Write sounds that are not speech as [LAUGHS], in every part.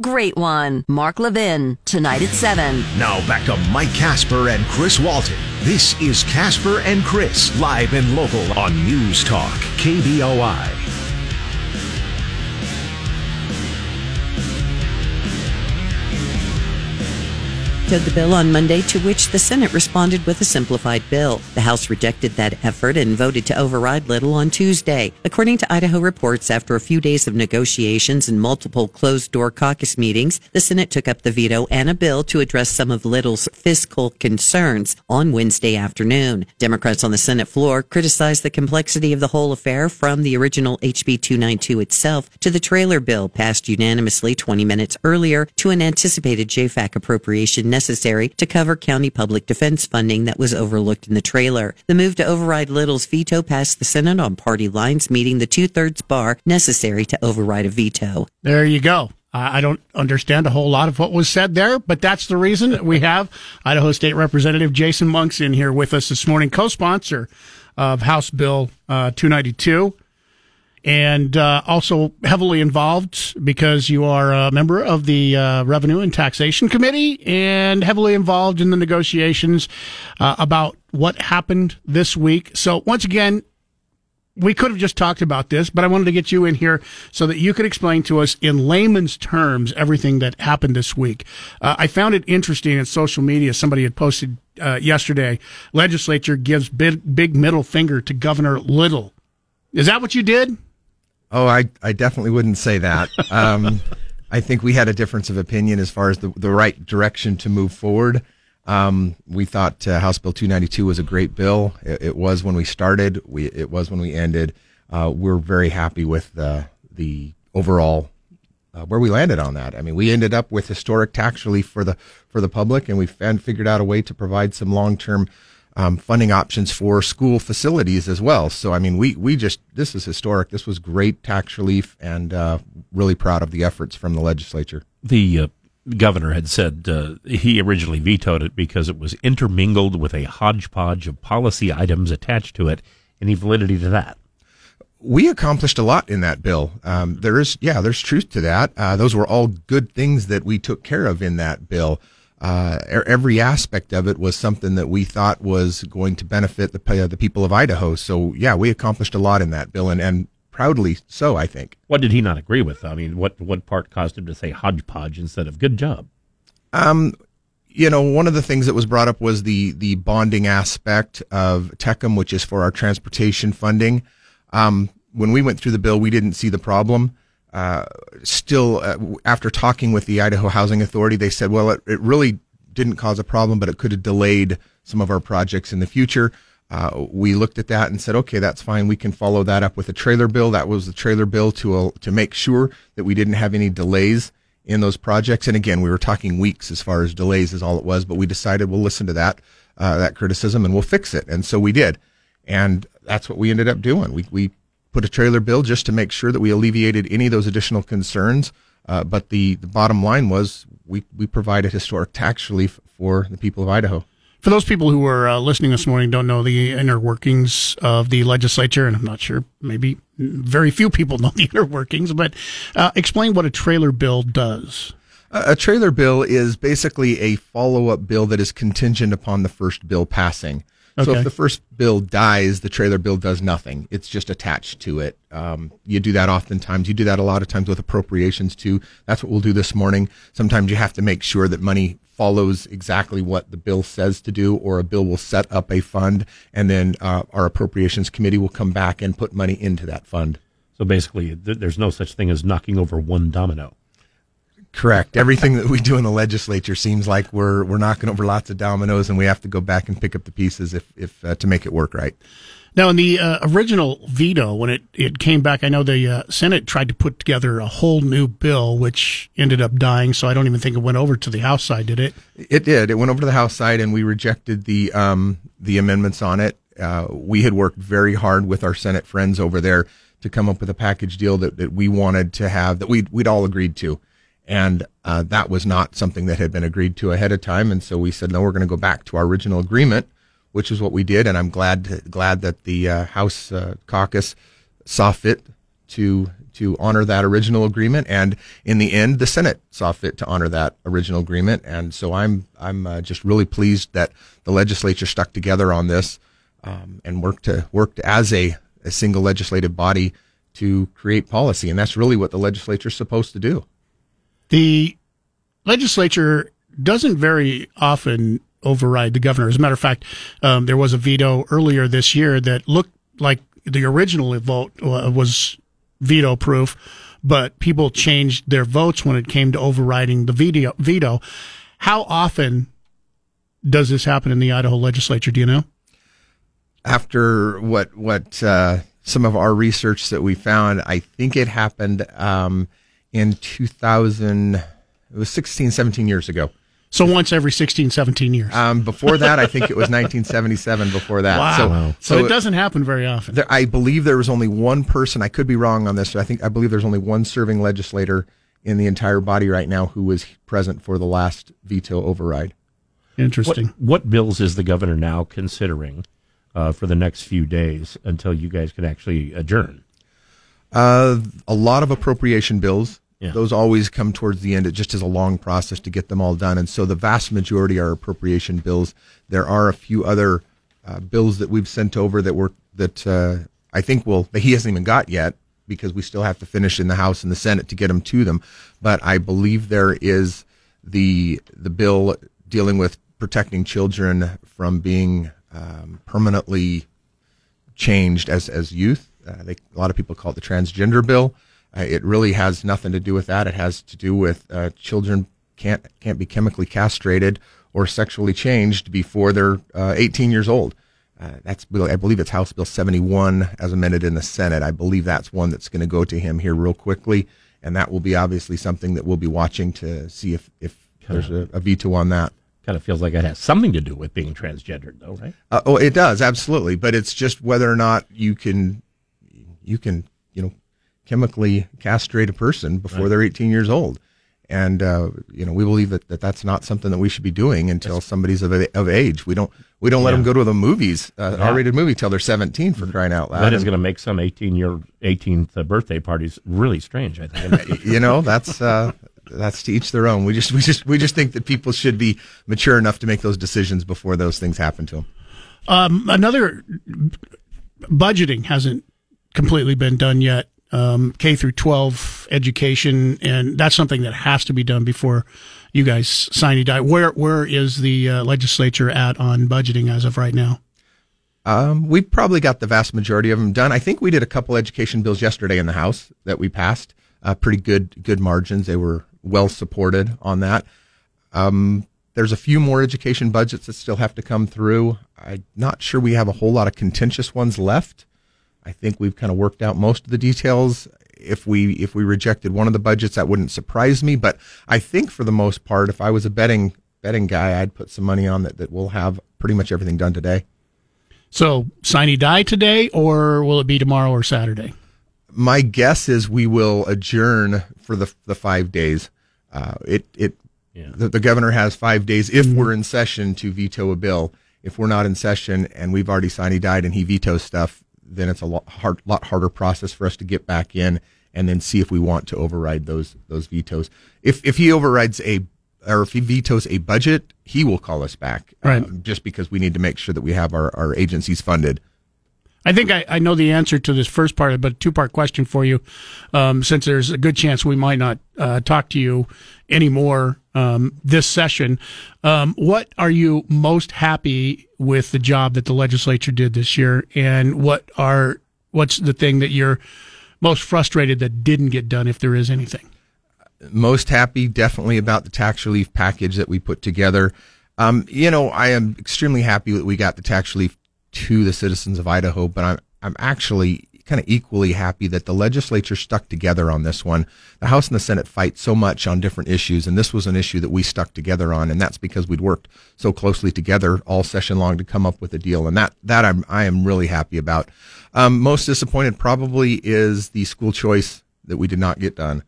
Great one. Mark Levin, tonight at 7. Now back to Mike Kasper and Chris Walton. This is Kasper and Chris, live and local on News Talk, KBOI. Vetoed the bill on Monday, to which the Senate responded with a simplified bill. The House rejected that effort and voted to override Little on Tuesday. According to Idaho reports, after a few days of negotiations and multiple closed door caucus meetings, the Senate took up the veto and a bill to address some of Little's fiscal concerns on Wednesday afternoon. Democrats on the Senate floor criticized the complexity of the whole affair from the original HB 292 itself to the trailer bill passed unanimously 20 minutes earlier to an anticipated JFAC appropriation necessary to cover county public defense funding that was overlooked in the trailer. The move to override Little's veto passed the Senate on party lines, meeting the two thirds bar necessary to override a veto. There you go. I don't understand a whole lot of what was said there, but that's the reason we have Idaho State Representative Jason Monks in here with us this morning, co-sponsor of House Bill uh, 292 and uh, also heavily involved because you are a member of the uh, Revenue and Taxation Committee and heavily involved in the negotiations uh, about what happened this week. So, once again, we could have just talked about this, but I wanted to get you in here so that you could explain to us in layman's terms everything that happened this week. Uh, I found it interesting in social media. Somebody had posted uh, yesterday legislature gives big, big middle finger to Governor Little. Is that what you did? Oh, I, I definitely wouldn't say that. [LAUGHS] Um, I think we had a difference of opinion as far as the, the right direction to move forward. Um, we thought uh, House Bill 292 was a great bill. It, it, was when we started. We it was when we ended. Uh, we're very happy with the the overall uh, where we landed on that. I mean, we ended up with historic tax relief for the for the public, and we figured out a way to provide some long term um, funding options for school facilities as well. So, I mean, we, we just, this is historic. This was great tax relief and uh, really proud of the efforts from the legislature. The uh, governor had said uh, he originally vetoed it because it was intermingled with a hodgepodge of policy items attached to it. Any validity to that? we accomplished a lot in that bill. Um, there is, yeah, there's truth to that. Uh, those were all good things that we took care of in that bill uh, every aspect of it was something that we thought was going to benefit the uh, the people of Idaho. So yeah, we accomplished a lot in that bill, and, and proudly so, I think. What did he not agree with? I mean, what what part caused him to say hodgepodge instead of good job? Um, you know, one of the things that was brought up was the the bonding aspect of TECM, which is for our transportation funding. Um, when we went through the bill, we didn't see the problem. Uh, still, uh, after talking with the Idaho Housing Authority, they said, well, it, it, really didn't cause a problem, but it could have delayed some of our projects in the future. Uh, we looked at that and said, okay, that's fine. We can follow that up with a trailer bill. That was the trailer bill to uh, to make sure that we didn't have any delays in those projects. And again, we were talking weeks as far as delays is all it was, but we decided we'll listen to that uh, that criticism and we'll fix it. And so we did, and that's what we ended up doing. We we put a trailer bill just to make sure that we alleviated any of those additional concerns. Uh, but the, the bottom line was we, we provided historic tax relief for the people of Idaho. For those people who are uh, listening this morning, don't know the inner workings of the legislature, and I'm not sure, maybe very few people know [LAUGHS] the inner workings, but uh, explain what a trailer bill does. A trailer bill is basically a follow up bill that is contingent upon the first bill passing. Okay. So if the first bill dies, the trailer bill does nothing. It's just attached to it. Um, you do that oftentimes. You do that a lot of times with appropriations too. That's what we'll do this morning. Sometimes you have to make sure that money follows exactly what the bill says to do, or a bill will set up a fund, and then uh, our appropriations committee will come back and put money into that fund. So basically, th- there's no such thing as knocking over one domino. Correct. Everything that we do in the legislature seems like we're we're knocking over lots of dominoes, and we have to go back and pick up the pieces if if uh, to make it work right. Now, in the uh, original veto, when it, it came back, I know the uh, Senate tried to put together a whole new bill, which ended up dying. So I don't even think it went over to the House side, did it? It did. It went over to the House side, and we rejected the um, the amendments on it. Uh, we had worked very hard with our Senate friends over there to come up with a package deal that, that we wanted to have that we'd, we'd all agreed to. And uh, that was not something that had been agreed to ahead of time. And so we said, no, we're going to go back to our original agreement, which is what we did. And I'm glad to, glad that the uh, House uh, caucus saw fit to to honor that original agreement, and in the end, the Senate saw fit to honor that original agreement. And so I'm I'm uh, just really pleased that the legislature stuck together on this um, and worked to worked as a, a single legislative body to create policy, and that's really what the legislature is supposed to do. The legislature doesn't very often override the governor. As a matter of fact, um, there was a veto earlier this year that looked like the original vote uh, was veto proof, but people changed their votes when it came to overriding the veto. veto. How often does this happen in the Idaho legislature? Do you know? After what what uh, some of our research that we found, I think it happened um, in 2000. It was 16, 17 years ago. So once every 16, 17 years. Um, before that, I think it was 1977. Before that, wow. So, wow. so, so it doesn't happen very often. There, I believe there was only one person. I could be wrong on this. I think I believe there's only one serving legislator in the entire body right now who was present for the last veto override. Interesting. What, what bills is the governor now considering uh, for the next few days until you guys can actually adjourn? Uh, a lot of appropriation bills. Yeah. Those always come towards the end. It just is a long process to get them all done. And so the vast majority are appropriation bills. There are a few other uh, bills that we've sent over that were that uh, I think will that he hasn't even got yet because we still have to finish in the House and the Senate to get them to them. But I believe there is the the bill dealing with protecting children from being um, permanently changed as as youth. Uh, they, a lot of people call it the transgender bill. Uh, it really has nothing to do with that. It has to do with uh, children can't can't be chemically castrated or sexually changed before they're uh, 18 years old. Uh, that's I believe it's House Bill 71 as amended in the Senate. I believe that's one that's going to go to him here real quickly, and that will be obviously something that we'll be watching to see if if there's a, a veto on that. Kind of feels like it has something to do with being transgendered, though, right? Uh, oh, it does absolutely, but it's just whether or not you can you can you know chemically castrate a person before right. they're 18 years old. And, uh, you know, we believe that, that that's not something that we should be doing until somebody's of, of age. We don't, we don't let yeah. them go to the movies, uh, yeah. R-rated movie till they're 17 for crying out loud. That is going to make some 18 year, 18th birthday parties really strange, I think. [LAUGHS] you know, that's, uh, that's to each their own. We just, we just, we just think that people should be mature enough to make those decisions before those things happen to them. Um, another budgeting hasn't completely been done yet um, K through 12 education, and that's something that has to be done before you guys sine die. Where where is the uh, legislature at on budgeting as of right now? Um, we've probably got the vast majority of them done. I think we did a couple education bills yesterday in the House that we passed. Uh, pretty good good margins. They were well supported on that. Um, there's a few more education budgets that still have to come through. I'm not sure we have a whole lot of contentious ones left. I think we've kind of worked out most of the details. If we if we rejected one of the budgets, that wouldn't surprise me. But I think for the most part, if I was a betting betting guy, I'd put some money on that that we'll have pretty much everything done today. So sine die today, or will it be tomorrow or Saturday? My guess is we will adjourn for the the five days. Uh, it it yeah. the, the, governor has five days if we're in session to veto a bill. If we're not in session and we've already sine died and he vetoes stuff, then it's a lot, hard, lot harder process for us to get back in and then see if we want to override those those vetoes. If if he overrides a or if he vetoes a budget, he will call us back, right? Um, just because we need to make sure that we have our, our agencies funded. I think I, I know the answer to this first part, but a two part question for you, um, since there's a good chance we might not uh, talk to you anymore um, this session. Um, what are you most happy with the job that the legislature did this year, and what are what's the thing that you're most frustrated that didn't get done, if there is anything? Most happy, definitely about the tax relief package that we put together. Um, you know, I am extremely happy that we got the tax relief to the citizens of Idaho, but I'm I'm actually kind of equally happy that the legislature stuck together on this one. The House and the Senate fight so much on different issues, and this was an issue that we stuck together on, and that's because we'd worked so closely together all session long to come up with a deal, and that that I'm I am really happy about. Um, most disappointed probably is the school choice that we did not get done.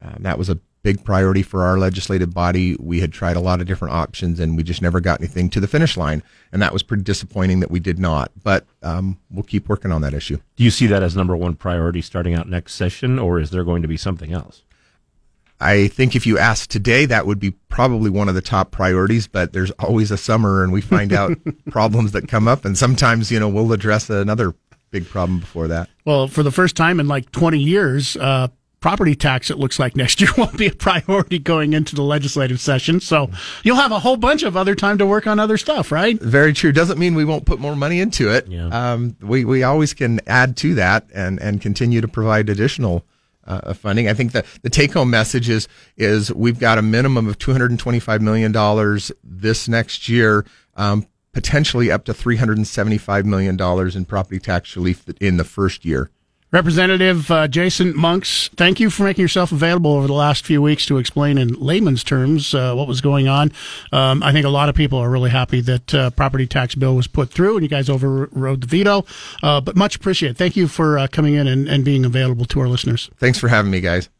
Um, that was a big priority for our legislative body. We had tried a lot of different options, and we just never got anything to the finish line. And that was pretty disappointing that we did not. But um, we'll keep working on that issue. Do you see that as number one priority starting out next session, or is there going to be something else? I think if you ask today, that would be probably one of the top priorities, but there's always a summer and we find out [LAUGHS] problems that come up. And sometimes, you know, we'll address another big problem before that. Well, for the first time in like 20 years, uh, property tax, it looks like [LAUGHS] next year won't be a priority going into the legislative session. So you'll have a whole bunch of other time to work on other stuff, right? Very true. Doesn't mean we won't put more money into it. Yeah. Um, we, we always can add to that and, and continue to provide additional uh, funding. I think the, the take home message is, is we've got a minimum of $225 million this next year, um, potentially up to $375 million in property tax relief in the first year. Representative uh, Jason Monks, thank you for making yourself available over the last few weeks to explain in layman's terms uh, what was going on. Um, I think a lot of people are really happy that uh, property tax bill was put through and you guys overrode the veto. Uh, but much appreciated. Thank you for uh, coming in and, and being available to our listeners. Thanks for having me, guys.